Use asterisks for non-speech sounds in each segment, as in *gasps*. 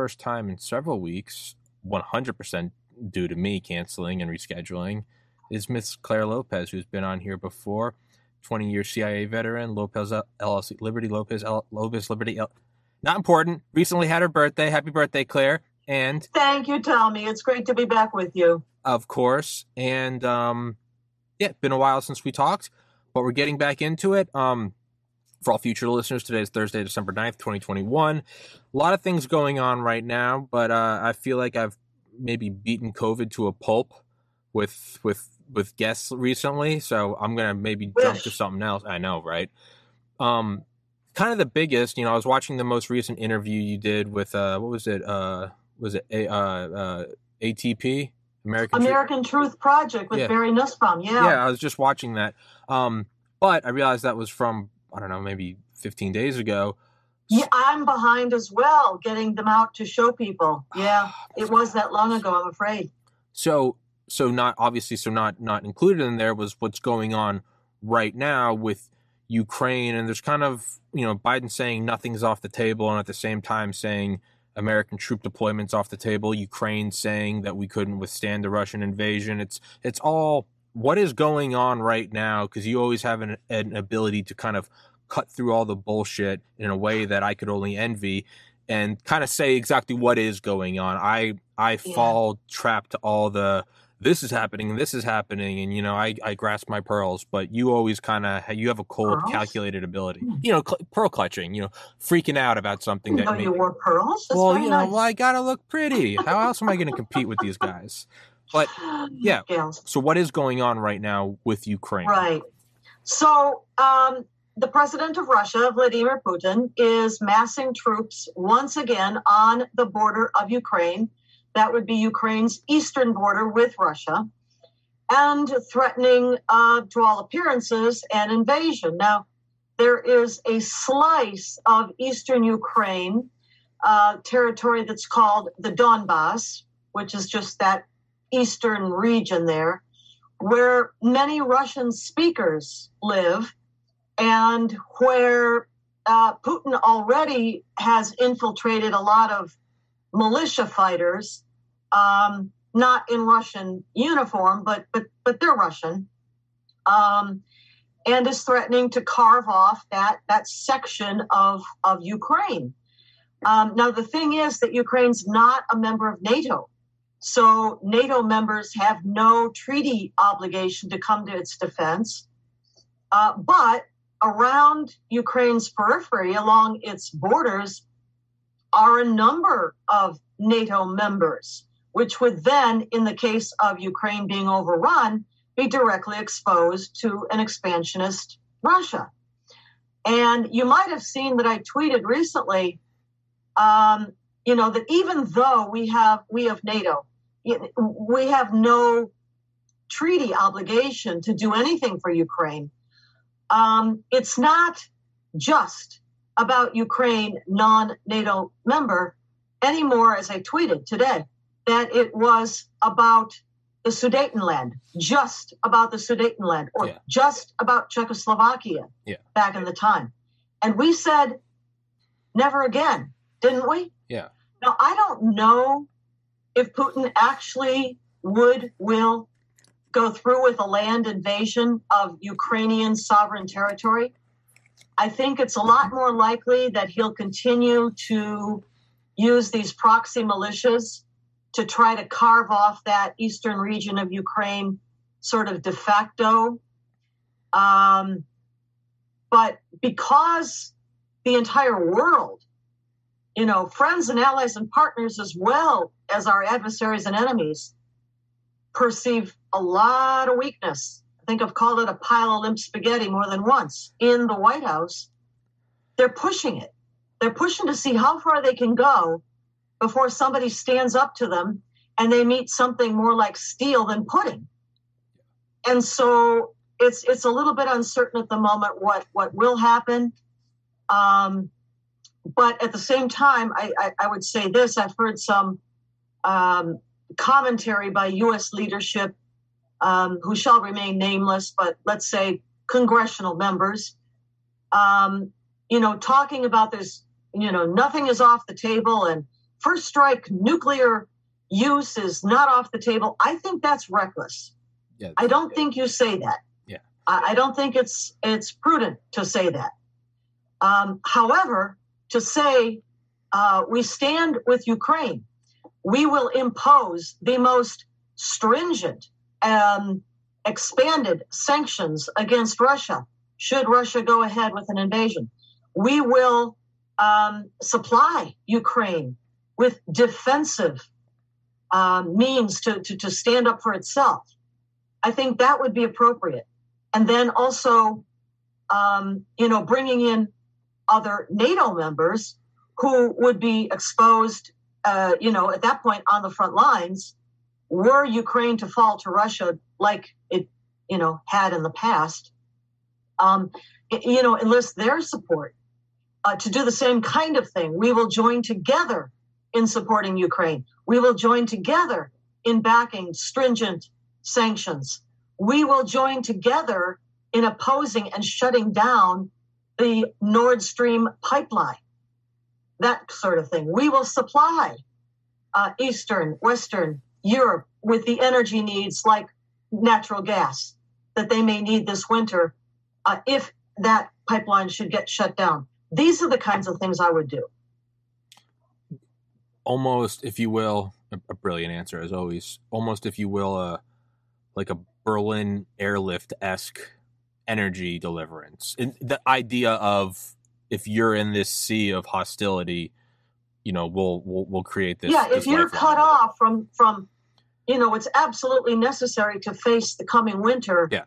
first time in several weeks, 100% due to me canceling and rescheduling, is Miss Clare Lopez, who's been on here before. 20 year CIA veteran, Lopez LLC, Liberty Lopez, L- Lopez Liberty. L- not important. Recently had her birthday. Happy birthday, Clare. And thank you, Tommy. It's great to be back with you. Of course. And um, yeah, been a while since we talked, but we're getting back into it. Um, for all future listeners, today is Thursday, December 9th, 2021. A lot of things going on right now, but uh, I feel like I've maybe beaten COVID to a pulp with with with guests recently, so I'm gonna maybe jump to something else. I know, right? Um, kind of the biggest, you know, I was watching the most recent interview you did with uh, what was it? Uh, was it a uh, uh, ATP? American American Truth, Truth Project with yeah. Barry Nussbaum. Yeah, yeah, I was just watching that. Um, but I realized that was from I don't know, maybe 15 days ago. Yeah, I'm behind as well, getting them out to show people. *sighs* Ah, yeah, it was that long ago. I'm afraid. So, so not obviously, so not not included in there was what's going on right now with Ukraine, and there's kind of you know Biden saying nothing's off the table, and at the same time saying American troop deployments off the table. Ukraine saying that we couldn't withstand the Russian invasion. It's it's all what is going on right now because you always have an, an ability to kind of cut through all the bullshit in a way that I could only envy and kind of say exactly what is going on. I I yeah. fall trapped to all the this is happening and this is happening and you know I, I grasp my pearls but you always kind of you have a cold pearls? calculated ability hmm. you know cl- pearl clutching you know freaking out about something that you wore pearls That's well you know nice. well I gotta look pretty how else am I going to compete with these guys but *gasps* yeah. So what is going on right now with Ukraine? Right. So um, the president of Russia, Vladimir Putin, is massing troops once again on the border of Ukraine. That would be Ukraine's eastern border with Russia, and threatening, uh, to all appearances, an invasion. Now, there is a slice of eastern Ukraine uh, territory that's called the Donbass, which is just that eastern region there, where many Russian speakers live and where uh, Putin already has infiltrated a lot of militia fighters, um, not in Russian uniform, but but but they're Russian, um, and is threatening to carve off that that section of of Ukraine. Um, now the thing is that Ukraine's not a member of NATO, so NATO members have no treaty obligation to come to its defense. Uh, but around Ukraine's periphery, along its borders, are a number of NATO members, which would then, in the case of Ukraine being overrun, be directly exposed to an expansionist Russia. And you might have seen that I tweeted recently, um, you know, that even though we have we have NATO, we have no treaty obligation to do anything for Ukraine. Um, it's not just about Ukraine, non NATO member, anymore, as I tweeted today, that it was about the Sudetenland, just about the Sudetenland, or yeah. just about Czechoslovakia yeah. back in the time. And we said, never again, didn't we? Yeah. Now, I don't know if Putin actually would, will go through with a land invasion of Ukrainian sovereign territory, I think it's a lot more likely that he'll continue to use these proxy militias to try to carve off that eastern region of Ukraine sort of de facto. Um, but because the entire world you know, friends and allies and partners as well as our adversaries and enemies perceive a lot of weakness. I think I've called it a pile of limp spaghetti more than once in the White House. They're pushing it. They're pushing to see how far they can go before somebody stands up to them and they meet something more like steel than pudding. And so it's it's a little bit uncertain at the moment what what will happen. Um, but at the same time, I, I, I would say this: I've heard some um, commentary by U.S. leadership, um, who shall remain nameless, but let's say congressional members, um, you know, talking about this. You know, nothing is off the table, and first strike nuclear use is not off the table. I think that's reckless. Yeah. I don't think you say that. Yeah. I, I don't think it's it's prudent to say that. Um, however, to say uh, we stand with Ukraine, we will impose the most stringent, and expanded sanctions against Russia should Russia go ahead with an invasion. We will um, supply Ukraine with defensive um, means to, to, to stand up for itself. I think that would be appropriate. And then also, um, you know, bringing in other NATO members who would be exposed, uh, you know, at that point on the front lines, were Ukraine to fall to Russia like it, you know, had in the past, um, you know, enlist their support uh, to do the same kind of thing. We will join together in supporting Ukraine. We will join together in backing stringent sanctions. We will join together in opposing and shutting down the Nord Stream pipeline, that sort of thing. We will supply uh, Eastern, Western Europe with the energy needs like natural gas that they may need this winter uh, if that pipeline should get shut down. These are the kinds of things I would do. Almost, if you will, a, brilliant answer as always. Almost, if you will, uh, like a Berlin airlift esque energy deliverance. And the idea of if you're in this sea of hostility, you know, we'll we'll, we'll create this. Yeah, this if you're cut off from from, you know, it's absolutely necessary to face the coming winter. Yeah.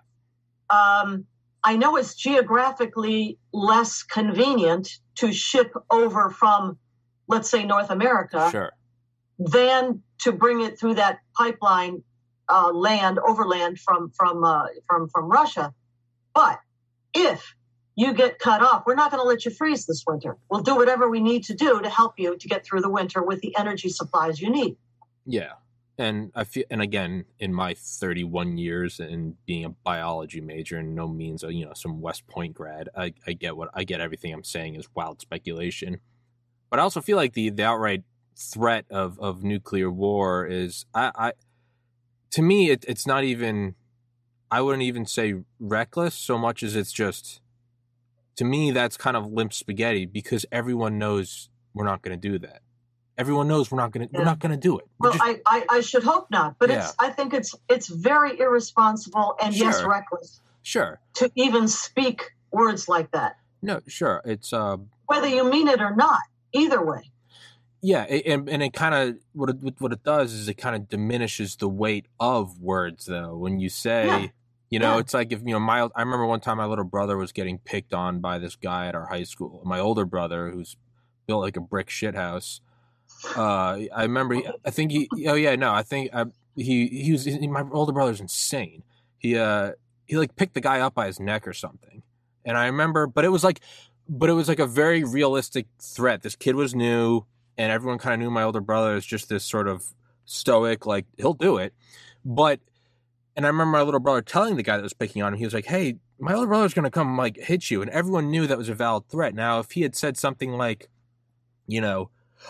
Um, I know it's geographically less convenient to ship over from, let's say, North America Sure. than to bring it through that pipeline uh, land overland from from uh, from from Russia. But if you get cut off, we're not going to let you freeze this winter. We'll do whatever we need to do to help you to get through the winter with the energy supplies you need. Yeah. And I feel, and again, in my 31 years and being a biology major and no means you know, some West Point grad, I, I get what I get everything I'm saying is wild speculation. But I also feel like the, the outright threat of, of nuclear war is, I, I to me, it, it's not even, I wouldn't even say reckless so much as it's just, to me, that's kind of limp spaghetti because everyone knows we're not going to do that. Everyone knows we're not going to, we're not going to do it. We're Well, just- I, I, I should hope not, but it's I think it's it's very irresponsible and yes, reckless sure. to even speak words like that, No, sure. It's uh, whether you mean it or not. Either way, yeah, it, and and it kind of what it what it does is it kind of diminishes the weight of words though. When you say, Yeah. You know, Yeah. it's like if you know my I remember one time my little brother was getting picked on by this guy at our high school. My older brother, who's built like a brick shit house. Uh, I remember. He, I think he. Oh yeah, no, I think I, he he was he, my older brother's insane. He uh he like picked the guy up by his neck or something, and I remember, but it was like, but it was like a very realistic threat. This kid was new, and everyone kind of knew my older brother is just this sort of stoic, like he'll do it. But, and I remember my little brother telling the guy that was picking on him, he was like, "Hey, my little brother's gonna come like hit you," and everyone knew that was a valid threat. Now, if he had said something like, you know.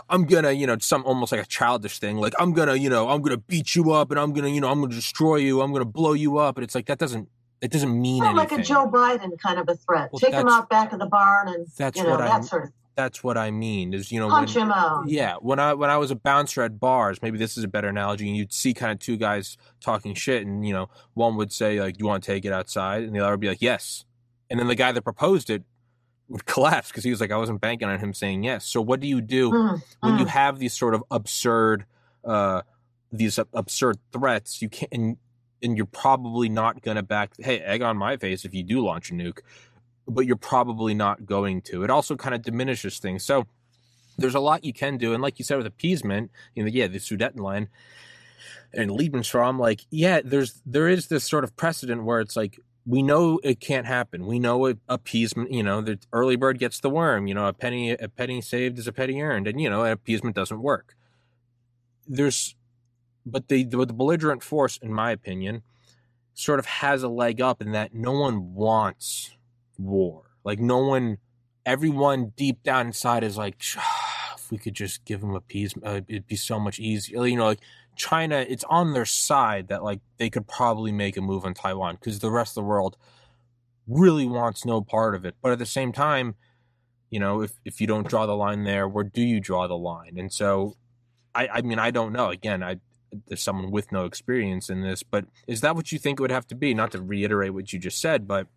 I'm gonna, you know, some almost like a childish thing, like I'm gonna, you know, I'm gonna beat you up, and I'm gonna, you know, I'm gonna destroy you, I'm gonna blow you up, and it's like that doesn't, it doesn't mean anything. like a Joe Biden kind of a threat. Well, Take him out back of the barn and That's you know what that I'm- sort of That's what I mean. Is you know, punch when, him out. yeah, when I when I was a bouncer at bars, maybe this is a better analogy, and you'd see kind of two guys talking shit, and you know, one would say like, Do "You want to take it outside?" and the other would be like, "Yes," and then the guy that proposed it would *laughs* collapse because he was like, "I wasn't banking on him saying yes." So what do you do? Mm, when you mm. have these sort of absurd uh these absurd threats you can't and, and you're probably not going to back hey egg on my face if you do launch a nuke but you're probably not going to it also kind of diminishes things so there's a lot you can do and like you said with appeasement you know yeah the Sudetenland and Lebensraum like yeah there's there is this sort of precedent where it's like we know it can't happen. We know it appeasement. You know, the early bird gets the worm. You know, a penny a penny saved is a penny earned, and you know, appeasement doesn't work. There's, but the the, the belligerent force, in my opinion, sort of has a leg up in that no one wants war. Like no one, everyone deep down inside is like, if we could just give them a piece, uh, it'd be so much easier. You know, like China, it's on their side that like they could probably make a move on Taiwan because the rest of the world really wants no part of it. But at the same time, you know, if if you don't draw the line there, where do you draw the line? And so, I I mean, I don't know. Again, I there's someone with no experience in this, but is that what you think it would have to be? Not to reiterate what you just said, but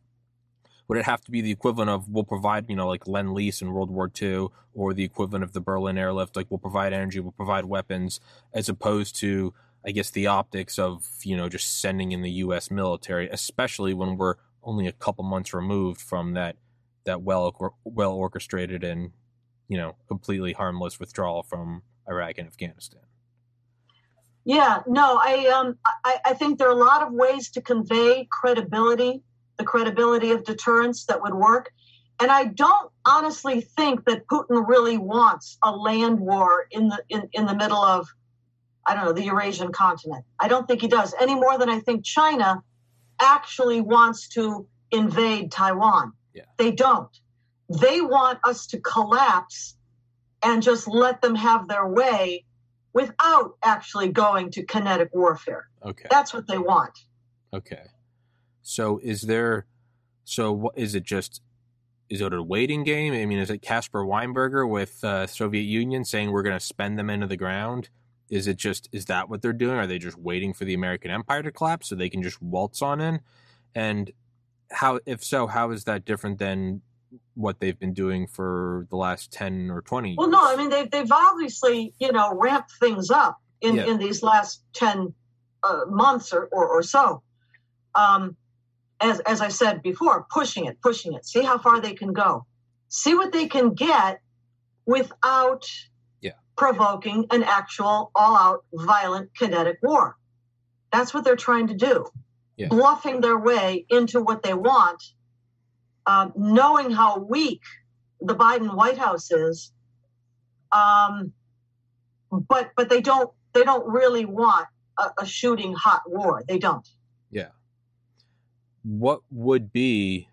would it have to be the equivalent of we'll provide, you know, like Lend Lease in World War II, or the equivalent of the Berlin airlift, like we'll provide energy, we'll provide weapons, as opposed to, I guess, the optics of, you know, just sending in the U.S. military, especially when we're only a couple months removed from that that well well orchestrated and, you know, completely harmless withdrawal from Iraq and Afghanistan. Yeah, no, I um I, I think there are a lot of ways to convey credibility the credibility of deterrence that would work. And I don't honestly think that Putin really wants a land war in the in, in the middle of, I don't know, the Eurasian continent. I don't think he does any more than I think China actually wants to invade Taiwan. Yeah. They don't. They want us to collapse and just let them have their way without actually going to kinetic warfare. Okay. That's what they want. Okay. So is there? So what is it? Just is it a waiting game? I mean, is it Caspar Weinberger with uh, Soviet Union saying we're going to spend them into the ground? Is it just is that what they're doing? Are they just waiting for the American Empire to collapse so they can just waltz on in? And how, if so, how is that different than what they've been doing for the last ten or twenty? Years? Well, no, I mean they've they've obviously you know ramped things up in Yeah. in these last ten uh, months or, or or so. Um, as as I said before, pushing it, pushing it. See how far they can go. See what they can get without Yeah. provoking an actual all-out violent kinetic war. That's what they're trying to do. Yeah. Bluffing their way into what they want, um, knowing how weak the Biden White House is, um, but but they don't they don't really want a, a shooting hot war. They don't. Yeah. What would be?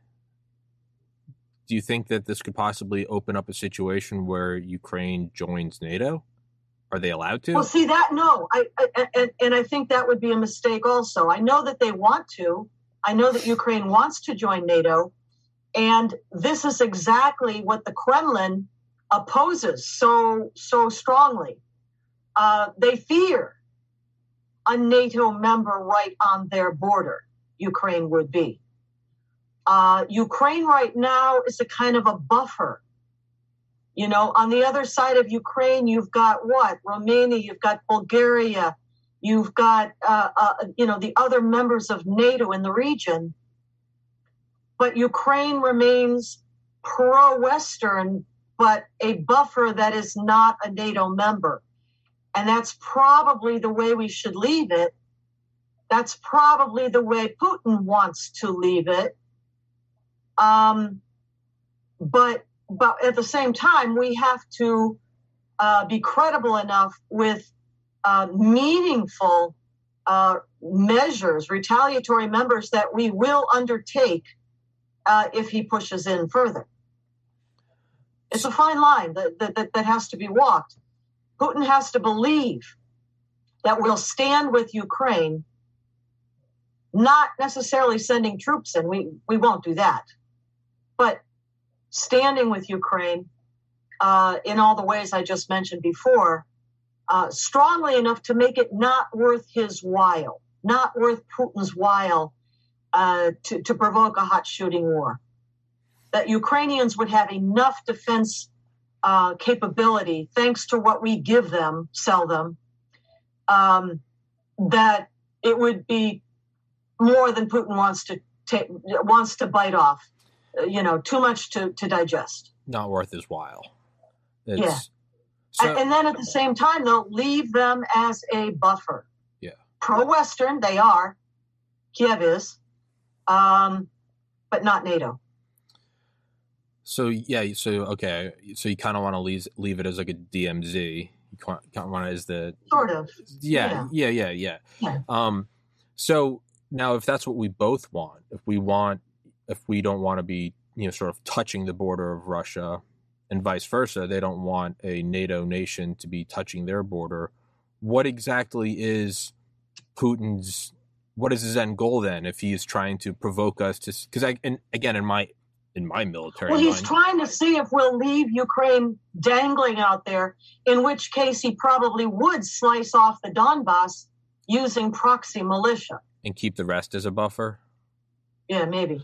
Do you think that this could possibly open up a situation where Ukraine joins NATO? Are they allowed to? Well, see that no, I, I and, and I think that would be a mistake. Also, I know that they want to. I know that Ukraine wants to join NATO, and this is exactly what the Kremlin opposes so so strongly. Uh, they fear a NATO member right on their border. Ukraine would be. Uh, Ukraine right now is a kind of a buffer you know, on the other side of Ukraine, you've got what? Romania, you've got Bulgaria, you've got, uh, uh, you know, the other members of NATO in the region. But Ukraine remains pro Western, but a buffer that is not a NATO member. And that's probably the way we should leave it. That's probably the way Putin wants to leave it. Um, but but at the same time, we have to uh, be credible enough with uh, meaningful uh, measures, retaliatory members that we will undertake uh, if he pushes in further. It's a fine line that, that, that has to be walked. Putin has to believe that we'll stand with Ukraine, not necessarily sending troops in. We, we won't do that. But standing with Ukraine uh, in all the ways I just mentioned before, uh, strongly enough to make it not worth his while, not worth Putin's while uh, to, to provoke a hot shooting war. That Ukrainians would have enough defense uh, capability, thanks to what we give them, sell them, um, that it would be more than Putin wants to take, wants to bite off you know too much to to digest Not worth his while. It's, Yeah. So, and, then at the same time they'll leave them as a buffer Yeah. pro-western they are kiev is um, but not nato so yeah. So okay. So you kind of want to leave leave it as like a DMZ. You kind of want it as the sort of yeah, yeah, yeah, yeah, Yeah. Um, so now, if that's what we both want, if we want, if we don't want to be, you know, sort of touching the border of Russia, and vice versa. They don't want a NATO nation to be touching their border. What exactly is Putin's? What is his end goal then? If he is trying to provoke us to, because I and again in my in my military, Well, he's mind, trying to see if we'll leave Ukraine dangling out there, in which case he probably would slice off the Donbass using proxy militia. And keep the rest as a buffer. Yeah, maybe.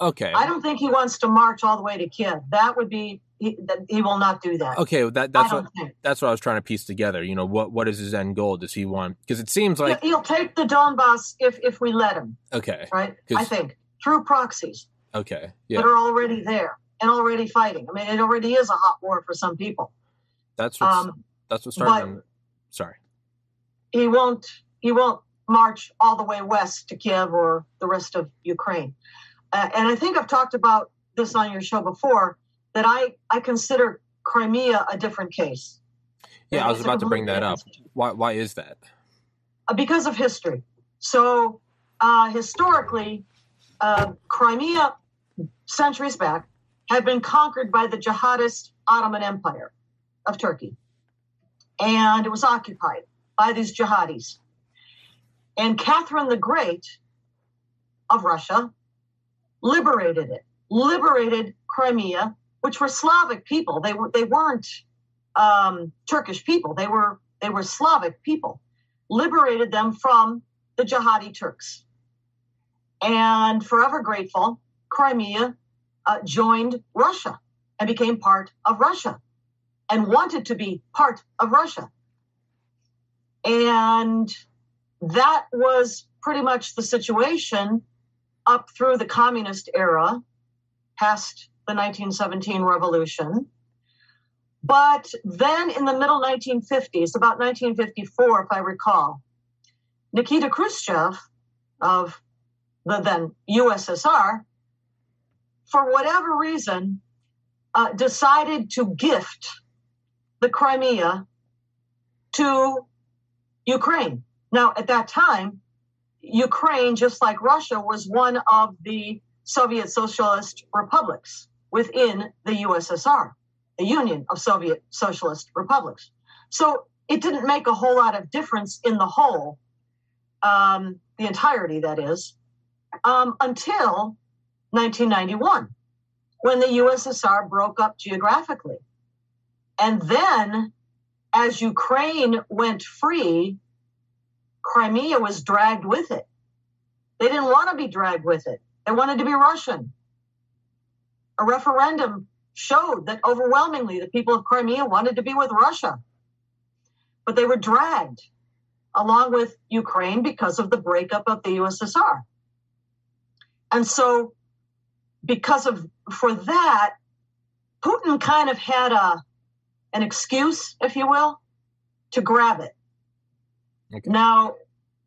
Okay. I don't think he wants to march all the way to Kiev. That would be he, he will not do that. Okay, well, that that's what think. that's what I was trying to piece together. You know, what what is his end goal? Does he want? Because it seems like He'll take the Donbass if if we let him, okay, Right. I think through proxies okay, yeah, that are already there and already fighting. I mean, it already is a hot war for some people. that's what's Um, that's what started. Sorry. he won't he won't march all the way west to Kiev or the rest of Ukraine. Uh, and I think I've talked about this on your show before that I I consider Crimea a different case Yeah, I was about to bring that up. Why why is that? uh, because of history. So uh, historically, uh, Crimea, centuries back, had been conquered by the jihadist Ottoman Empire of Turkey, and it was occupied by these jihadis. And Catherine the Great of Russia liberated it, liberated Crimea, which were Slavic people. They were they weren't um, Turkish people. They were they were Slavic people liberated them from the jihadi Turks. And forever grateful, Crimea uh, joined Russia and became part of Russia and wanted to be part of Russia. And that was pretty much the situation up through the communist era, past the 1917 revolution. But then in the middle 1950s, about 1954, if I recall, Nikita Khrushchev of the then USSR, for whatever reason, uh, decided to gift the Crimea to Ukraine. Now, at that time, Ukraine, just like Russia, was one of the Soviet Socialist republics within the USSR the Union of Soviet Socialist Republics. So it didn't make a whole lot of difference in the whole, um, the entirety, that is, um, until 1991, when the USSR broke up geographically. And then, as Ukraine went free, Crimea was dragged with it. They didn't want to be dragged with it, they wanted to be Russian. A referendum showed that overwhelmingly the people of Crimea wanted to be with Russia. But they were dragged along with Ukraine because of the breakup of the USSR. And so, because of for that, Putin kind of had a an excuse, if you will, to grab it. Okay. Now,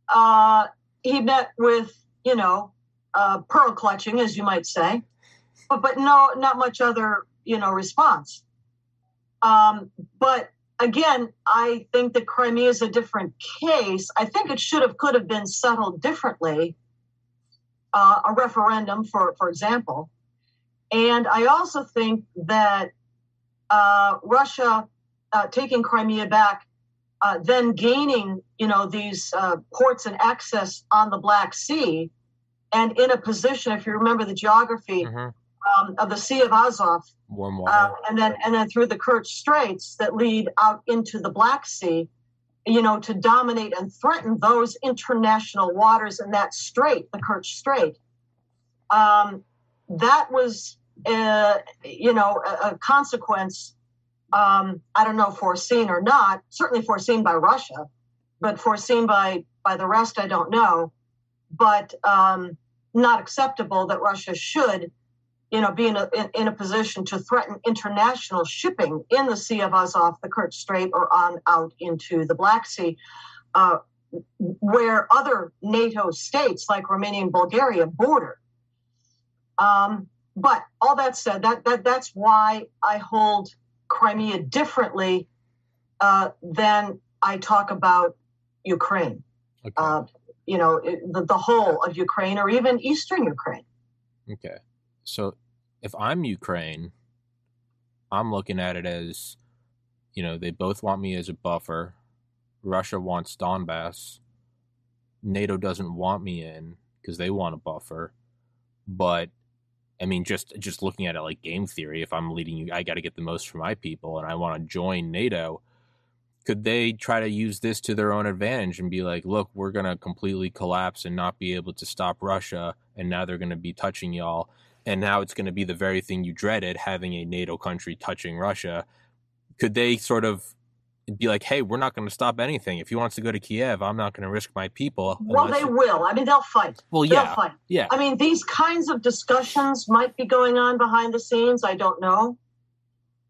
uh, he met with, you know, uh, pearl clutching, as you might say, but but no, not much other, you know, response. Um, but again, I think that Crimea is a different case. I think it should have, could have been settled differently. Uh, a referendum, for for example, and I also think that uh, Russia uh, taking Crimea back, uh, then gaining, you know, these uh, ports and access on the Black Sea, and in a position, if you remember the geography Mhm. um, of the Sea of Azov, Warm water. uh, and then and then through the Kerch Straits that lead out into the Black Sea, you know, to dominate and threaten those international waters in that strait, the Kerch Strait. Um, that was, uh, you know, a, a consequence. Um, I don't know, foreseen or not. Certainly foreseen by Russia, but foreseen by by the rest, I don't know. But um, not acceptable that Russia should you know, be in a, in, in a position to threaten international shipping in the Sea of Azov, the Kerch Strait, or on out into the Black Sea, uh, where other NATO states like Romania and Bulgaria border. Um, but all that said, that, that that's why I hold Crimea differently uh, than I talk about Ukraine. okay. Uh, you know, the, the whole of Ukraine or even Eastern Ukraine. okay. So if I'm Ukraine, I'm looking at it as, you know, they both want me as a buffer. Russia wants Donbass. NATO doesn't want me in because they want a buffer. But I mean, just just looking at it like game theory, if I'm leading you, I got to get the most for my people, and I want to join NATO. Could they try to use this to their own advantage and be like, "Look, we're going to completely collapse and not be able to stop Russia, and now they're going to be touching y'all, and now it's going to be the very thing you dreaded, having a NATO country touching Russia." Could they sort of be like, hey, we're not going to stop anything. If he wants to go to Kiev, I'm not going to risk my people. Well, they will. I mean, they'll fight. Well, yeah. they'll fight. yeah, I mean, these kinds of discussions might be going on behind the scenes. I don't know.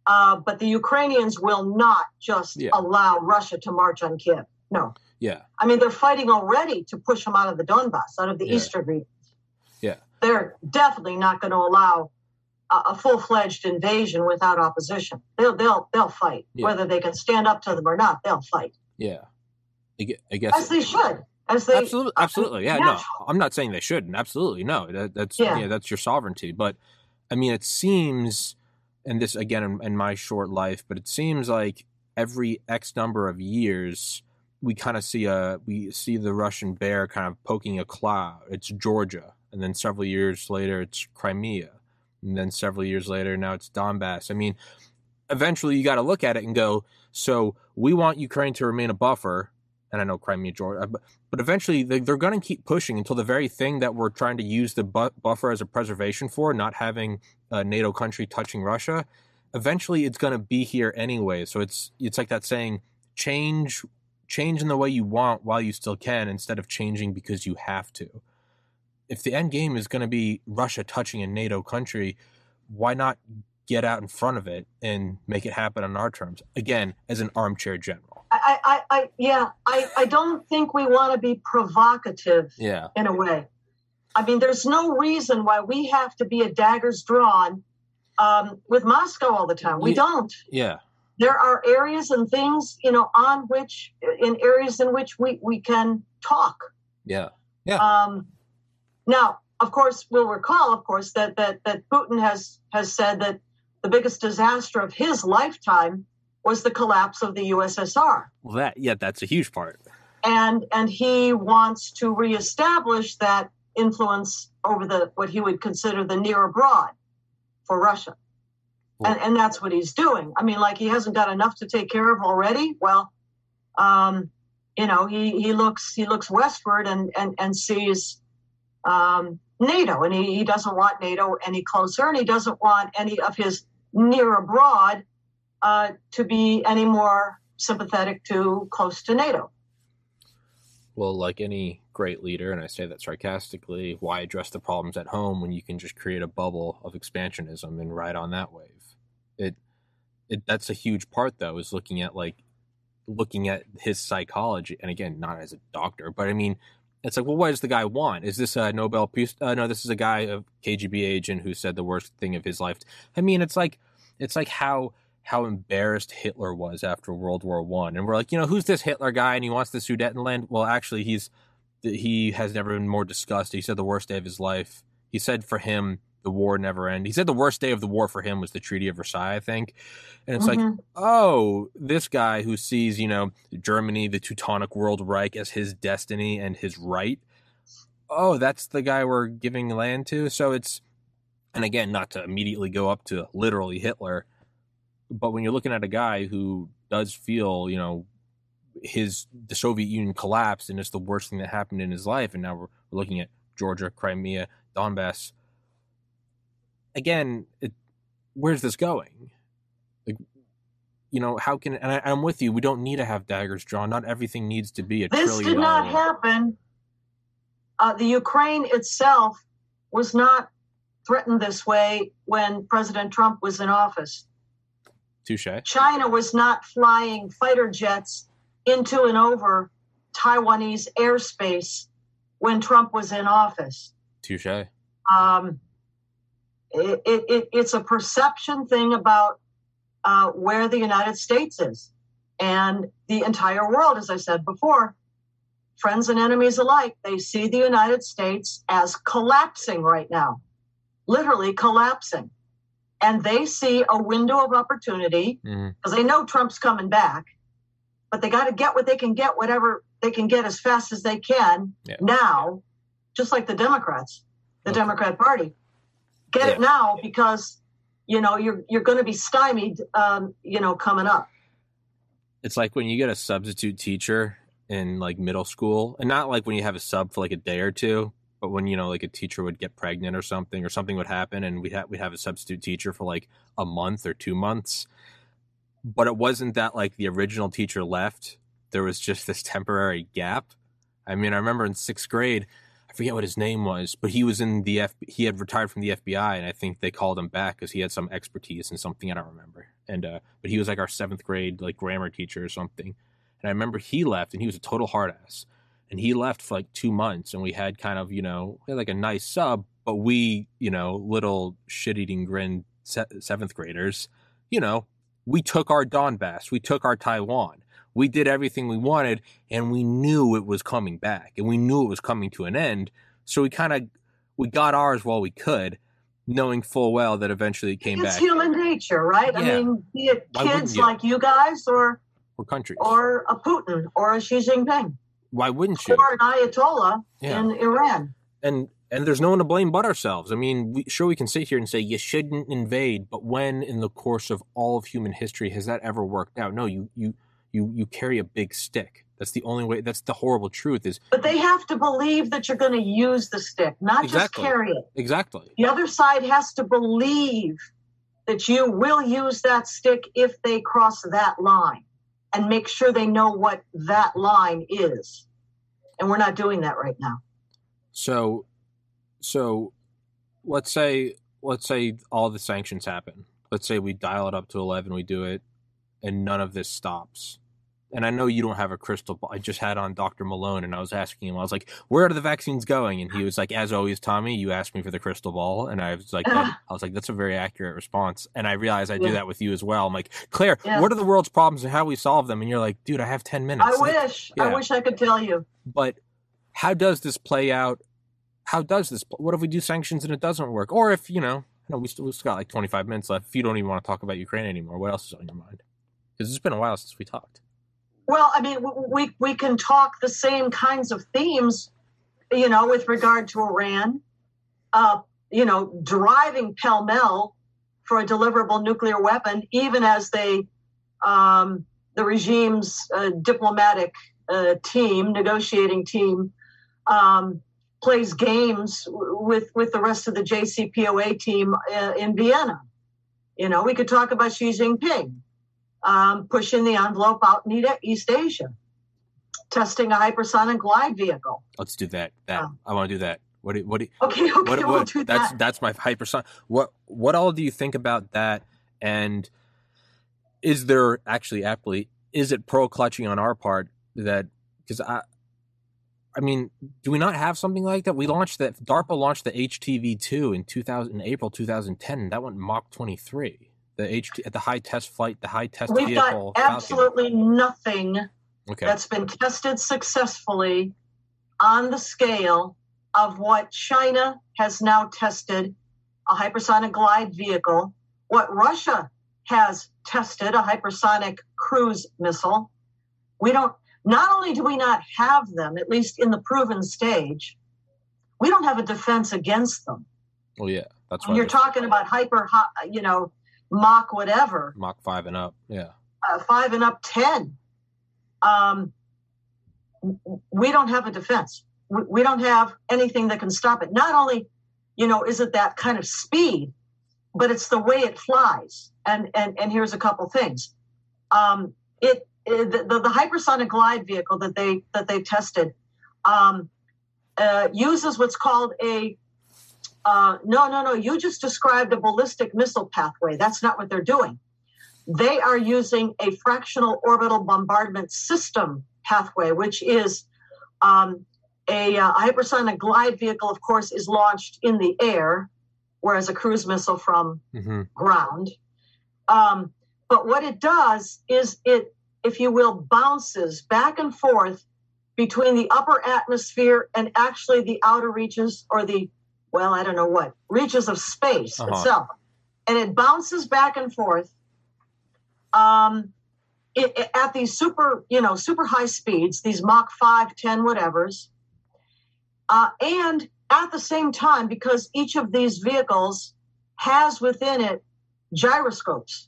Uh, but the Ukrainians will not just Yeah. allow Russia to march on Kiev. No. yeah, I mean, they're fighting already to push them out of the Donbass, out of the Yeah. eastern regions. Yeah. They're definitely not going to allow a, full-fledged invasion without opposition. They'll they'll they'll fight, Yeah. whether they can stand up to them or not. They'll fight, yeah. I guess as they should. As they absolutely, absolutely, yeah. No. I'm not saying they shouldn't. Absolutely, no. That, that's Yeah. yeah. that's your sovereignty. But I mean, it seems, and this again in, in my short life, but it seems like every X number of years, we kind of see a we see the Russian bear kind of poking a cloud. It's Georgia, and then several years later, it's Crimea, and then several years later, now it's Donbass. I mean, eventually, you got to look at it and go. So we want Ukraine to remain a buffer, and I know Crimea, Georgia, uh, but but eventually they, they're going to keep pushing until the very thing that we're trying to use the bu- buffer as a preservation for, not having a NATO country touching Russia, eventually it's going to be here anyway. So it's it's like that saying, change change in the way you want while you still can, instead of changing because you have to. If the end game is going to be Russia touching a NATO country, why not get out in front of it and make it happen on our terms? Again, as an armchair general. I, I, I, yeah, I, I don't think we want to be provocative Yeah. in a way. I mean, there's no reason why we have to be a daggers drawn um, with Moscow all the time. We Yeah. don't. Yeah. There are areas and things, you know, on which, in areas in which we, we can talk. Yeah. Um, now, of course, we'll recall, of course, that that that Putin has has said that the biggest disaster of his lifetime was the collapse of the USSR. Well, that yeah, that's a huge part. and and he wants to reestablish that influence over the what he would consider the near abroad for Russia. And, and that's what he's doing. I mean, like he hasn't got enough to take care of already. Well, um, you know, he, he looks he looks westward and and and sees um, NATO, and he, he doesn't want NATO any closer, and he doesn't want any of his near abroad uh, to be any more sympathetic to close to NATO. Well, like any great leader, and I say that sarcastically, why address the problems at home when you can just create a bubble of expansionism and ride on that wave? It, it that's a huge part though, is looking at like looking at his psychology, and again, not as a doctor, but I mean, it's like, well, what does the guy want? Is this a Nobel Peace? Uh, no, this is a guy, a KGB agent who said the worst thing of his life. I mean, it's like, it's like how how embarrassed Hitler was after World War One, and we're like, you know, who's this Hitler guy, and he wants the Sudetenland? Well, actually, he's he has never been more disgusted. He said the worst day of his life. He said for him the war never end. He said the worst day of the war for him was the Treaty of Versailles, I think. And it's like, Mhm. oh, this guy who sees, you know, Germany, the Teutonic World Reich as his destiny and his right. Oh, that's the guy we're giving land to. So it's, and again, not to immediately go up to literally Hitler, but when you're looking at a guy who does feel, you know, his the Soviet Union collapsed and it's the worst thing that happened in his life, and now we're, we're looking at Georgia, Crimea, Donbass. Again, it, where's this going? Like, you know, how can and I, I'm with you. We don't need to have daggers drawn. Not everything needs to be a This did not dollar happen. Uh, the Ukraine itself was not threatened this way when President Trump was in office. Touche. China was not flying fighter jets into and over Taiwanese airspace when Trump was in office. Touche. Um, it, it, it, it's a perception thing about uh, where the United States is. And the entire world, as I said before, friends and enemies alike, they see the United States as collapsing right now, literally collapsing. and they see a window of opportunity because Mhm. they know Trump's coming back, but they got to get what they can get, whatever they can get as fast as they can Yeah. now, just like the Democrats, the Okay. Democrat Party. Get it now because you know you're you're going to be stymied, um, you know, coming up. It's like when you get a substitute teacher in like middle school, and not like when you have a sub for like a day or two, but when you know like a teacher would get pregnant or something, or something would happen, and we'd have we'd have a substitute teacher for like a month or two months. But it wasn't that like the original teacher left. There was just this temporary gap. I mean, I remember in sixth grade, I forget what his name was, but he was in the F. He had retired from the FBI, and I think they called him back because he had some expertise in something I don't remember. And uh, but he was like our seventh grade like grammar teacher or something. And I remember he left, and he was a total hard ass. And he left for like two months, and we had kind of you know like a nice sub, but we you know little shit eating grin se- seventh graders, you know, we took our Donbass, we took our Taiwan, we did everything we wanted, and we knew it was coming back, and we knew it was coming to an end. So we kind of we got ours while we could, knowing full well that eventually it came it's back. It's human nature, right? I mean, be it kids you? like you guys or Or countries. or a Putin or a Xi Jinping Why wouldn't you? or an Ayatollah Yeah. in Iran. and and there's no one to blame but ourselves. I mean, we, sure we can sit here and say you shouldn't invade, but when in the course of all of human history has that ever worked out? No, you you you you carry a big stick. That's the only way. That's the horrible truth. Is But they have to believe that you're going to use the stick, not Exactly. just carry it. exactly The other side has to believe that you will use that stick if they cross that line and make sure they know what that line is. And we're not doing that right now. so. So, let's say let's say all the sanctions happen. Let's say we dial it up to eleven, we do it, and none of this stops. And I know you don't have a crystal ball. I just had on Dr. Malone and I was asking him, I was like, where are the vaccines going? And he was like, as always, Tommy, you asked me for the crystal ball. And I was like, I was like, that's a very accurate response. And I realized I do that with you as well. I'm like, Clare, Yeah. what are the world's problems and how we solve them? And you're like, dude, I have 10 minutes. I Like, wish, I wish I could tell you. but how does this play out? How does this? What if we do sanctions and it doesn't work? Or if you know, no, we still, we still got like 25 minutes left. If you don't even want to talk about Ukraine anymore, what else is on your mind? Because it's been a while since we talked. Well, I mean, we we can talk the same kinds of themes, you know, with regard to Iran, uh, you know, driving pell mell for a deliverable nuclear weapon, even as they, um, the regime's uh, diplomatic uh, team, negotiating team, um, plays games with with the rest of the JCPOA team uh, in Vienna. You know, we could talk about Xi Jinping um, pushing the envelope out in East Asia, testing a hypersonic glide vehicle. Let's do that. That Oh. I want to do that. What? Do, what? Do, Okay, okay, what, we'll what do that's that. that's my hypersonic. What? What all do you think about that? And is there actually aptly is it pro clutching on our part that because I. I mean, do we not have something like that? We launched that. DARPA launched the HTV two in two thousand in April two thousand ten. That went Mach twenty three. The HT at the high test flight, the high test We've vehicle. got Falcon. absolutely nothing okay. that's been tested successfully on the scale of what China has now tested a hypersonic glide vehicle, what Russia has tested a hypersonic cruise missile. We don't, not only do we not have them, at least in the proven stage, we don't have a defense against them. well, yeah, that's When why you're talking about hyper, you know, Mach whatever, Mach five and up. Yeah. uh, five and up 10. Um, we don't have a defense. We, we don't have anything that can stop it. Not only, you know, is it that kind of speed, but it's the way it flies. And and and here's a couple things. Um, it, it the, the, the hypersonic glide vehicle that they that they tested um, uh, uses what's called a uh, no no no. You just described a ballistic missile pathway. That's not what they're doing they are using a fractional orbital bombardment system pathway, which is um, a uh, hypersonic glide vehicle, of course, is launched in the air, whereas a cruise missile from hmm ground. Um, but what it does is it, if you will, bounces back and forth between the upper atmosphere and actually the outer reaches or the, well, I don't know what, reaches of space Uh-huh. itself. and it bounces back and forth um, it, it- at these super, you know, super high speeds, these Mach 5, 10, whatevers. Uh, and at the same time, because each of these vehicles has within it gyroscopes,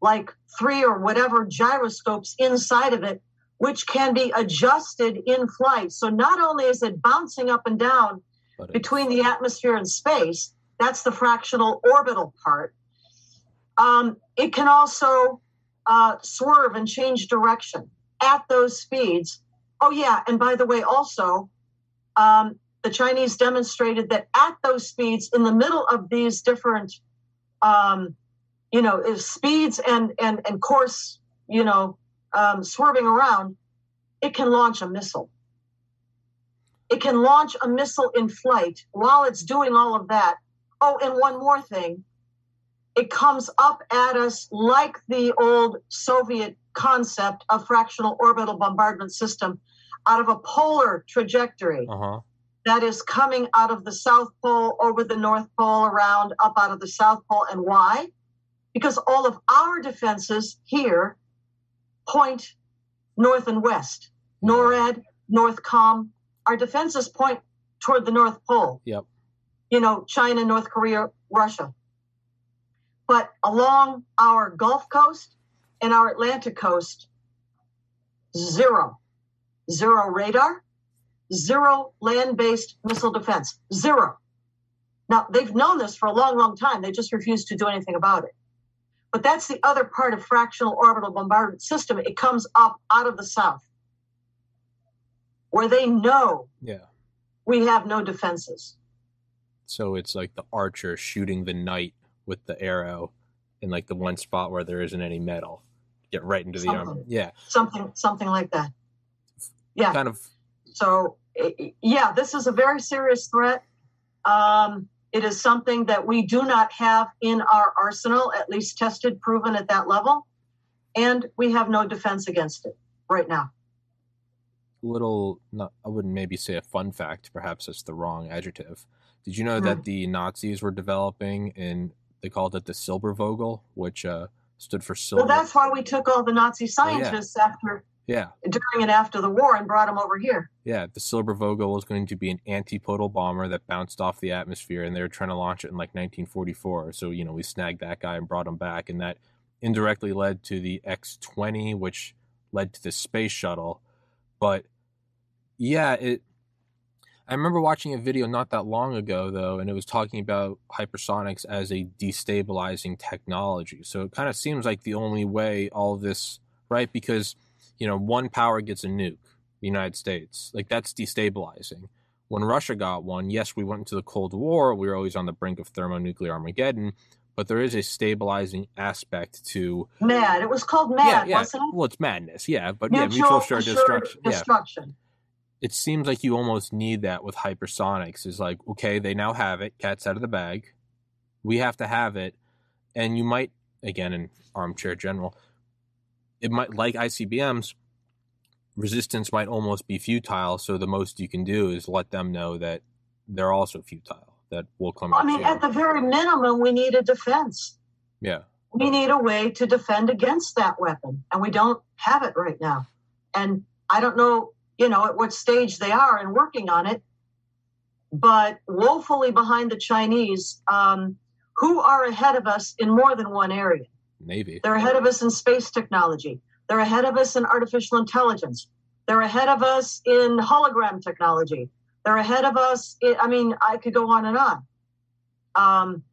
like three or whatever gyroscopes inside of it, which can be adjusted in flight. So not only is it bouncing up and down But between the atmosphere and space. That's the fractional orbital part. Um, it can also uh, swerve and change direction at those speeds. Oh, yeah. And by the way, also, um, the Chinese demonstrated that at those speeds, in the middle of these different, um, you know, speeds and, and, and course, you know, um, swerving around, it can launch a missile it can launch a missile in flight while it's doing all of that. Oh, and one more thing. It comes up at us like the old Soviet concept of fractional orbital bombardment system out of a polar trajectory uh-huh. that is coming out of the South Pole over the North Pole, around, up out of the South Pole. And why? Because all of our defenses here point north and west. NORAD, NORTHCOM, our defenses point toward the North Pole. Yep. You know, China, North Korea, Russia. But along our Gulf Coast and our Atlantic coast, zero. Zero radar, zero land based missile defense. Zero. Now, they've known this for a long, long time. They just refuse to do anything about it. But that's the other part of fractional orbital bombardment system. It comes up out of the south, where they know Yeah. we have no defenses. So it's like the archer shooting the knight with the arrow in like the one spot where there isn't any metal. Get right into the arm. Something. Yeah. Something, something like that. Yeah. Kind of So, yeah, this is a very serious threat. Um, it is something that we do not have in our arsenal, at least tested, proven at that level. And we have no defense against it right now. Little not I wouldn't maybe say a fun fact, perhaps that's the wrong adjective. Did you know Hmm. that the Nazis were developing and they called it the Silbervogel, which uh, stood for silver? Well, that's why we took all the Nazi scientists after, yeah. during and after the war and brought them over here. Yeah, the Silbervogel was going to be an antipodal bomber that bounced off the atmosphere, and they were trying to launch it in like 1944. So you know, we snagged that guy and brought him back, and that indirectly led to the X-20, which led to the space shuttle. But yeah, it. I remember watching a video not that long ago though, and it was talking about hypersonics as a destabilizing technology. So it kind of seems like the only way all of this, right? Because you know, one power gets a nuke the United States. Like that's destabilizing. When Russia got one, yes, we went into the Cold War. We were always on the brink of thermonuclear Armageddon, but there is a stabilizing aspect to Mad. It was called mad, yeah, yeah. wasn't it? Well, it's madness, yeah, but yeah, mutual assured destruction. Yeah, destruction. it seems like you almost need that with hypersonics. Is like, okay, they now have it. Cat's out of the bag. We have to have it, and you might again in armchair general. It might like ICBMs. Resistance might almost be futile, so the most you can do is let them know that they're also futile. That will come. Out. I mean, you. at the very minimum, we need a defense. yeah, we need a way to defend against that weapon and we don't have it right now and i don't know you know at what stage they are in working on it but woefully behind the chinese um, who are ahead of us in more than one area Navy. they're ahead of us in space technology they're ahead of us in artificial intelligence they're ahead of us in hologram technology they're ahead of us in, i mean i could go on and on um,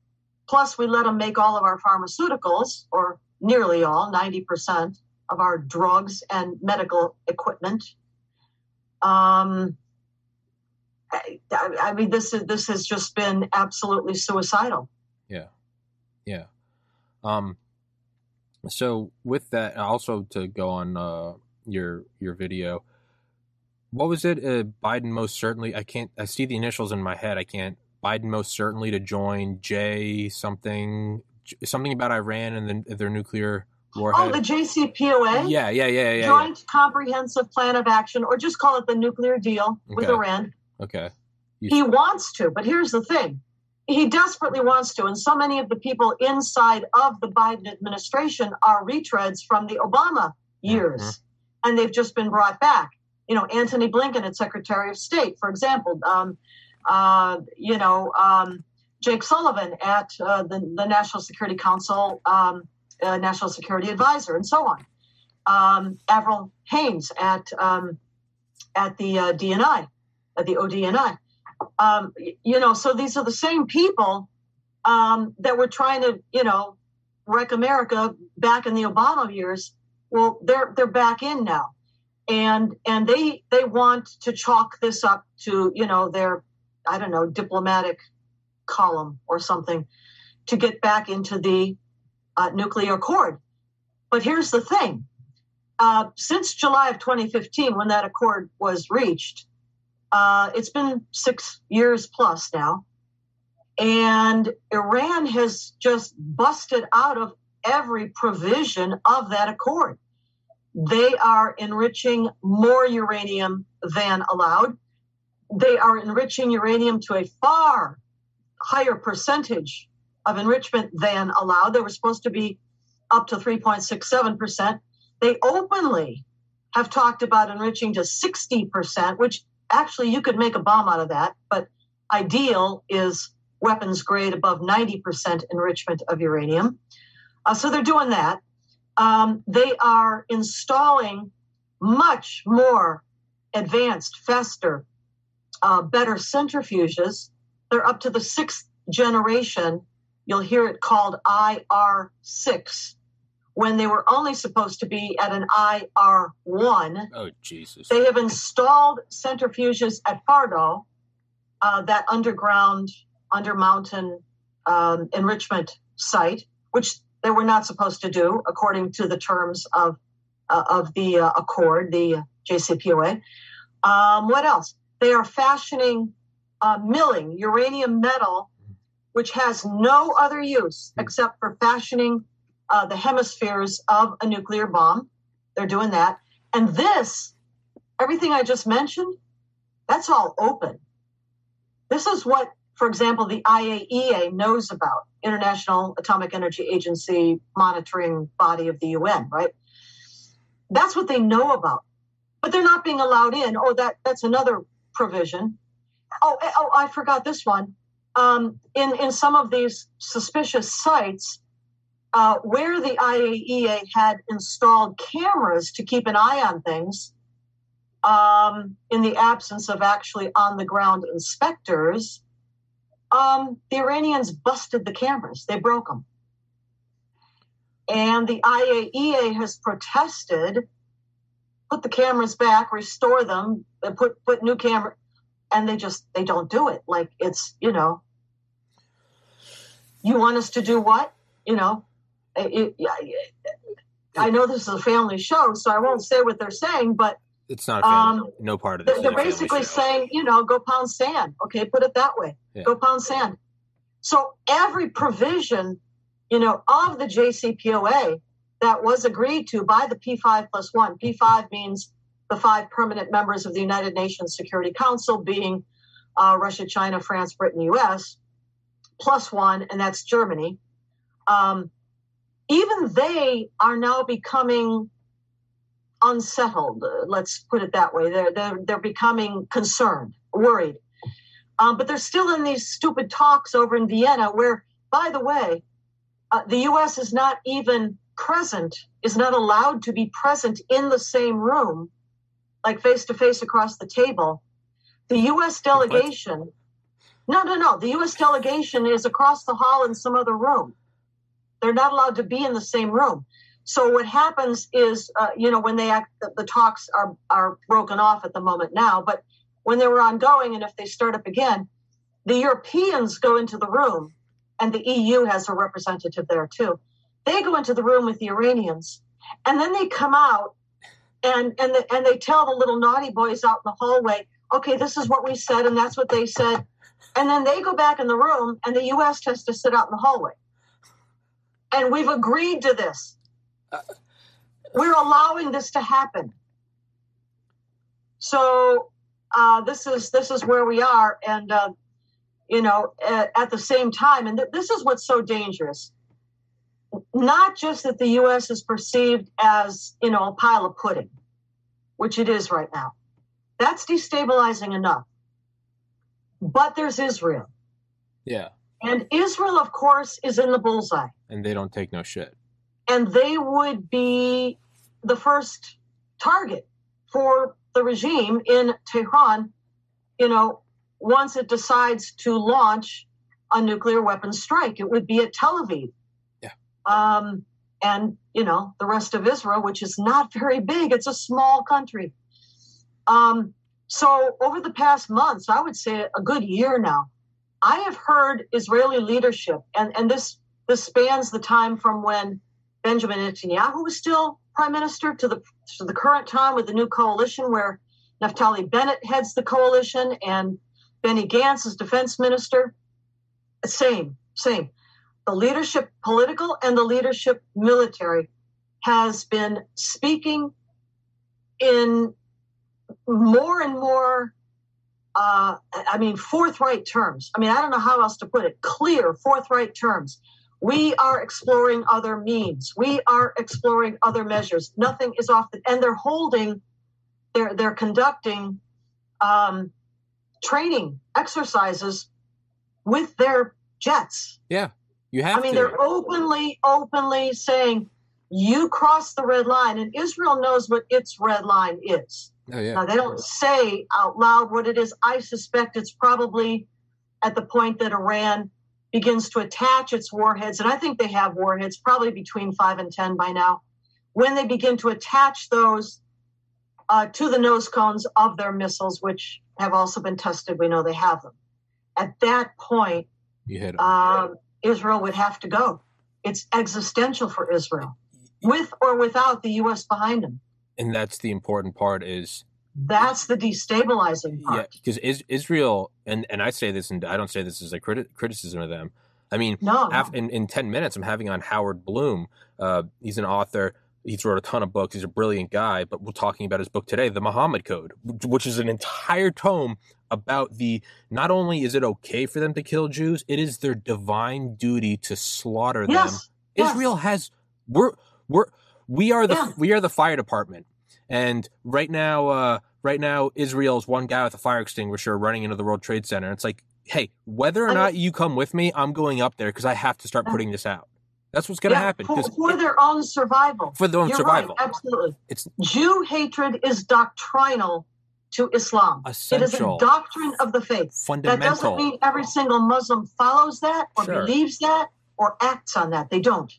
Plus, we let them make all of our pharmaceuticals, or nearly all, 90% of our drugs and medical equipment. Um, I, I mean, this is this has just been absolutely suicidal. Yeah, yeah. Um. So with that, also to go on uh, your your video, what was it? Uh, Biden most certainly. I can't. I see the initials in my head. I can't. Biden most certainly to join J something something about Iran and the, their nuclear warhead. Oh, the JCPOA, yeah, yeah, yeah, yeah, yeah. Joint Comprehensive Plan of Action, or just call it the nuclear deal with Iran. Okay. You- He wants to, but here's the thing: he desperately wants to. And so many of the people inside of the Biden administration are retreads from the Obama years, mm-hmm. and they've just been brought back. You know, Antony Blinken as Secretary of State, for example. Um, uh, you know, um, Jake Sullivan at uh, the, the, National Security Council, um, uh, National Security Advisor, and so on. Um, Avril Haines at um, at the uh, DNI, at the ODNI. Um, you know, so these are the same people um, that were trying to, you know, wreck America back in the Obama years. Well, they're they're back in now, and and they they want to chalk this up to you know their I don't know diplomatic column or something to get back into the uh, nuclear accord. But here's the thing: uh, since July of 2015, when that accord was reached, uh, it's been six years plus now. And Iran has just busted out of every provision of that accord. They are enriching more uranium than allowed. They are enriching uranium to a far higher percentage of enrichment than allowed. They were supposed to be up to 3.67%. They openly have talked about enriching to 60%, which actually you could make a bomb out of that, but ideal is weapons grade above 90% enrichment of uranium. Uh, so they're doing that. Um, they are installing much more advanced, faster, uh, better centrifuges. They're up to the sixth generation. You'll hear it called IR6 when they were only supposed to be at an IR1. Oh, Jesus. They have installed centrifuges at Fordow, uh, that underground, under mountain um, enrichment site, which they were not supposed to do according to the terms of, uh, of the uh, accord, the JCPOA. Um, what else? They are fashioning uh, milling uranium metal, which has no other use except for fashioning uh, the hemispheres of a nuclear bomb. They're doing that. And this, everything I just mentioned, that's all open. This is what, for example, the IAEA knows about, International Atomic Energy Agency monitoring body of the UN, right? That's what they know about. But they're not being allowed in. Oh, that that's another provision. Oh, eh, oh, I forgot this one. Um, in in some of these suspicious sites, uh, where the IAEA had installed cameras to keep an eye on things, um, in the absence of actually on the ground inspectors, um, the Iranians busted the cameras. They broke them. And the IAEA has protested, put the cameras back, restore them, put put new camera, and they just they don't do it. Like it's you know, you want us to do what? You know, it, I know this is a family show, so I won't say what they're saying, but it's not family, um, no part of this. They're basically saying, you know, go pound sand. Okay, put it that way. Yeah. Go pound sand. So every provision, you know, of the JCPOA that was agreed to by the P5 plus one. P5 means the five permanent members of the United Nations Security Council, being uh, Russia, China, France, Britain, U.S. plus one, and that's Germany. Um, even they are now becoming unsettled. Let's put it that way. They're they're, they're becoming concerned, worried. Um, but they're still in these stupid talks over in Vienna, where, by the way, uh, the U.S. is not even present, is not allowed to be present in the same room, like face to face across the table. The U.S. delegation. What? No, no, no. The U.S. delegation is across the hall in some other room. They're not allowed to be in the same room. So what happens is, uh, you know, when they act, the, the, talks are are broken off at the moment now, but when they were ongoing, and if they start up again, the Europeans go into the room, and the EU has a representative there too. They go into the room with the Iranians, and then they come out, and and the, and they tell the little naughty boys out in the hallway, okay, this is what we said, and that's what they said, and then they go back in the room, and the U.S. has to sit out in the hallway and we've agreed to this. We're allowing this to happen. So uh, this is this is where we are, and uh, you know, at, at the same time, and th- this is what's so dangerous. Not just that the U.S. is perceived as, you know, a pile of pudding, which it is right now. That's destabilizing enough. But there's Israel. Yeah. And Israel, of course, is in the bullseye. And they don't take no shit. And they would be the first target for the regime in Tehran, you know, once it decides to launch a nuclear weapons strike. It would be at Tel Aviv. Yeah. Um, and, you know, the rest of Israel, which is not very big, it's a small country. Um, so over the past months, I would say a good year now, I have heard Israeli leadership, and, and this this spans the time from when Benjamin Netanyahu was still prime minister to the to the current time with the new coalition where Naftali Bennett heads the coalition and Benny Gantz is defense minister. Same, same. The leadership, political and the leadership military, has been speaking in more and more uh, I mean, forthright terms. I mean, I don't know how else to put it. Clear, forthright terms. We are exploring other means. We are exploring other measures. Nothing is off the, and they're holding, they're they're conducting um, training exercises with their jets. Yeah, you have. I mean, to. they're openly, openly saying you cross the red line, and Israel knows what its red line is. Oh, yeah. Now, they don't say out loud what it is. I suspect it's probably at the point that Iran begins to attach its warheads, and I think they have warheads, probably between five and 10 by now. When they begin to attach those uh, to the nose cones of their missiles, which have also been tested, we know they have them. At that point, um, Israel would have to go. It's existential for Israel, with or without the U.S. behind them and that's the important part is that's the destabilizing part. Yeah, because is, Israel and and I say this, and I don't say this as a criti- criticism of them. I mean, no, half, in in ten minutes, I'm having on Howard Bloom. Uh, he's an author. He's wrote a ton of books. He's a brilliant guy. But we're talking about his book today, The Muhammad Code, which is an entire tome about the not only is it okay for them to kill Jews, it is their divine duty to slaughter yes. them. Yes. Israel has we're we're we are the Yeah. we are the fire department, and right now, uh, right now, Israel's one guy with a fire extinguisher running into the World Trade Center. It's like, hey, whether or not you come with me, I'm going up there because I have to start putting this out. That's what's going to Yeah, happen for, for it- their own survival. for their own You're survival. right, absolutely. It's Jew hatred is doctrinal to Islam. Essential. It is a doctrine of the faith. Fundamental. That doesn't mean every single Muslim follows that or Sure. believes that or acts on that. They don't.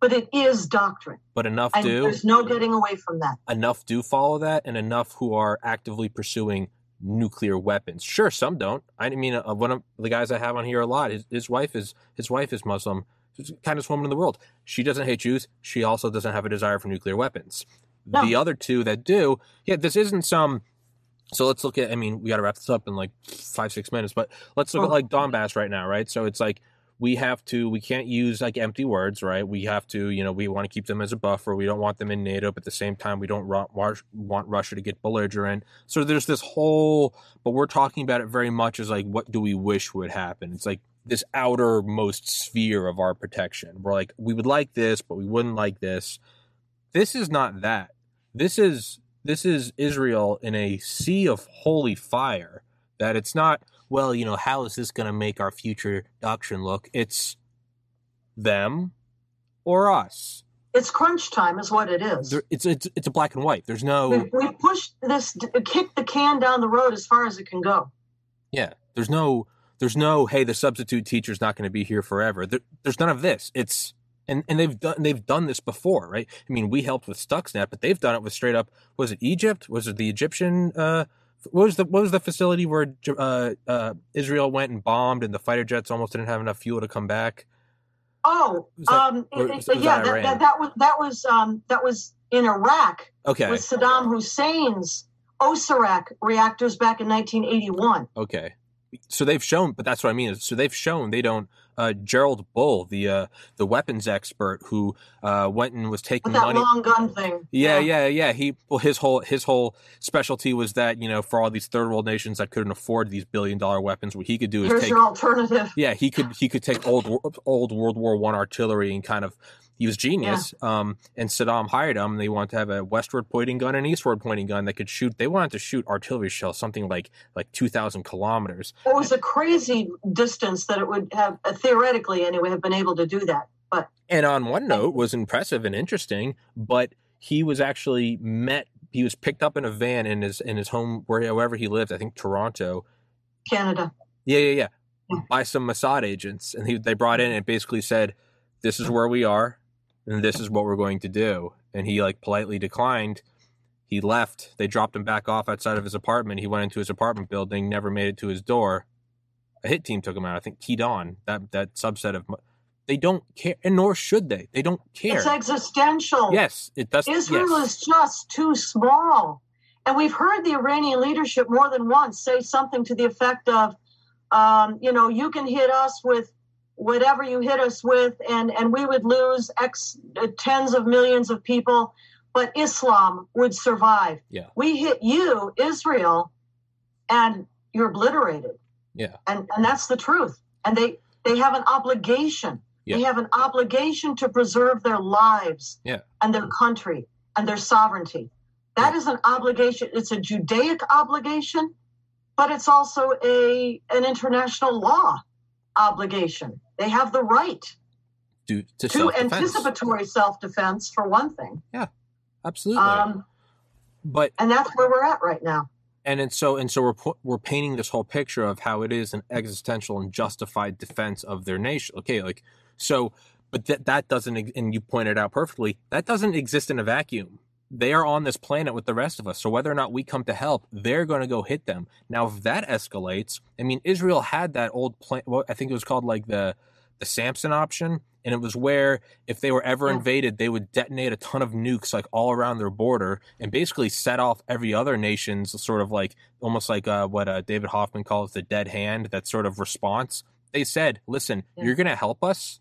But it is doctrine. but enough And do there's no getting away from that. enough do follow that, and enough who are actively pursuing nuclear weapons. Sure, some don't. I mean, uh, one of the guys I have on here a lot. His, his wife is his wife is Muslim. She's the kindest woman in the world. She doesn't hate Jews. She also doesn't have a desire for nuclear weapons. No. The other two that do, yeah, this isn't some. So let's look at. I mean, we got to wrap this up in like five six minutes, but let's look Oh. at like Donbass right now, right? So it's like we have to we can't use like empty words right? We have to you know we want to keep them as a buffer. We don't want them in nato but at the same time we don't want russia to get belligerent. So there's this whole but we're talking about it very much as like what do we wish would happen? It's like this outermost sphere of our protection. We're like we would like this but we wouldn't like this. This is not that. This is this is israel in a sea of holy fire that it's not well, you know, how is this going to make our future doctrine look? It's them or us. It's crunch time, is what it is. There, it's it's it's a black and white. There's no we, we pushed this, kicked the can down the road as far as it can go. yeah. There's no there's no hey the substitute teacher's not going to be here forever. There, there's none of this. It's and and they've done they've done this before, right? I mean, we helped with Stuxnet, but they've done it with straight up. Was it Egypt? Was it the Egyptian? Uh, what was the what was the facility where uh, uh, Israel went and bombed and the fighter jets almost didn't have enough fuel to come back? Oh, that- um, it- was- it- yeah, that that, that, that was that was um, that was in Iraq Okay, with Saddam Hussein's Osirak reactors back in 1981. okay. So they've shown, but that's what I mean. So they've shown they don't. Uh, Gerald Bull, the uh, the weapons expert who uh, went and was taking With that money. long gun thing. Yeah, yeah, yeah. He well, his whole his whole specialty was that you know for all these third world nations that couldn't afford these billion dollar weapons, what he could do is Here's take your alternative. yeah he could he could take old old World War One artillery and kind of he was genius. Um, and Saddam hired him. They wanted to have a westward pointing gun and eastward pointing gun that could shoot. They wanted to shoot artillery shells something like like two thousand kilometers. It was a crazy distance that it would have uh, theoretically anyway have been able to do that. But And on one note, was impressive and interesting, but he was actually met. He was picked up in a van in his in his home where wherever he lived. I think Toronto. Canada, Yeah, yeah, yeah. Yeah. By some Mossad agents, and he, they brought in and basically said, "This is where we are, and this is what we're going to do." And he like politely declined. He left. They dropped him back off outside of his apartment. He went into his apartment building, never made it to his door. A hit team took him out. I think Dawn, that that subset of. They don't care, and nor should they. They don't care. it's existential. Yes, it does. Israel yes. is just too small. And we've heard the Iranian leadership more than once say something to the effect of, um, you know, you can hit us with whatever you hit us with, and, and we would lose X uh, tens of millions of people, but Islam would survive. Yeah. We hit you, Israel, and you're obliterated. Yeah. And, and that's the truth. And they, they have an obligation. yeah. They have an obligation to preserve their lives Yeah. and their country and their sovereignty. That is an obligation. It's a Judaic obligation, but it's also a an international law obligation. They have the right to to self-defense. anticipatory self-defense, for one thing. Yeah, absolutely. Um, but and that's where we're at right now. and and so and so we're we're painting this whole picture of how it is an existential and justified defense of their nation. Okay, like so, but that that doesn't and you pointed out perfectly that doesn't exist in a vacuum. They are on this planet with the rest of us. So whether or not we come to help, they're going to go hit them. Now, if that escalates, I mean, Israel had that old plan. Well, I think it was called like the the Samson option, and it was where if they were ever Yeah. invaded, they would detonate a ton of nukes like all around their border and basically set off every other nation's sort of like almost like uh, what uh, David Hoffman calls the dead hand, that sort of response. They said, "Listen, Yeah. you're going to help us."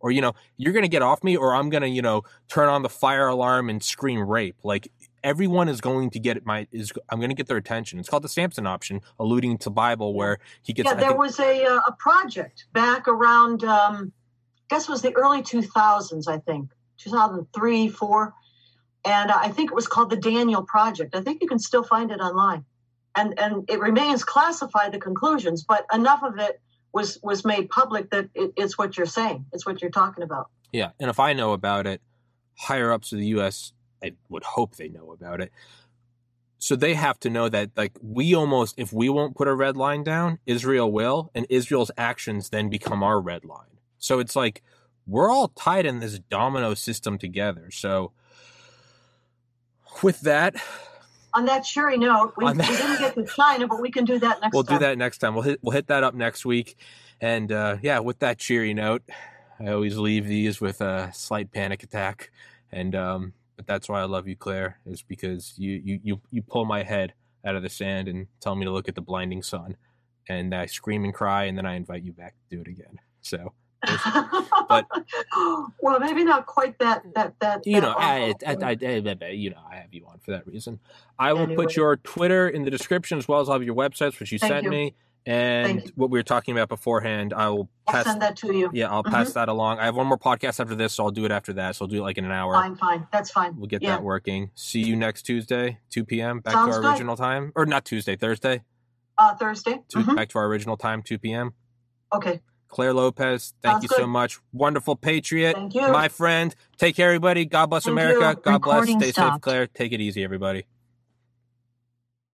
Or you know you're gonna get off me, or I'm gonna you know turn on the fire alarm and scream rape. Like everyone is going to get my is I'm gonna get their attention. It's called the Samson option, alluding to Bible where he gets. yeah, there think- was a uh, a project back around, um, I guess it was the early 2000s, I think, 2003, four, and I think it was called the Daniel Project. I think you can still find it online, and and it remains classified the conclusions, but enough of it was was made public that it, it's what you're saying, it's what you're talking about. Yeah, and if I know about it, higher ups of the U.S. I would hope they know about it. So they have to know that, like, we almost, if we won't put a red line down, Israel will, and Israel's actions then become our red line. So it's like we're all tied in this domino system together. So with that, On that cheery note, we, we didn't get to China, but we can do that next time. we'll time. do that next time. We'll hit we'll hit that up next week. And uh, yeah, with that cheery note, I always leave these with a slight panic attack. And um, but that's why I love you, Clare, is because you you you you pull my head out of the sand and tell me to look at the blinding sun, and I scream and cry, and then I invite you back to do it again. So *laughs* but- well, maybe not quite that that that. you that know, I. I, I, you know, I have you on for that reason. I will Anyway. put your Twitter in the description as well as all of your websites, which you Thank sent you. me, and what we were talking about beforehand. I will I'll pass. send that to you. Yeah, I'll pass that along. I have one more podcast after this, so I'll do it after that. So I'll do it like in an hour. Fine, fine. That's fine. We'll get yeah. that working. See you next Tuesday, 2 p.m. Back Sounds to our good. original time. Or not Tuesday, Thursday. Uh, Thursday. To, Mhm. Back to our original time, 2 p.m. Okay. Clare Lopez, thank Sounds you so much. Wonderful Patriot. Thank you. My friend. Take care, everybody. God bless Thank America. you. God bless. Recording Stay safe. Clare. Take it easy, everybody.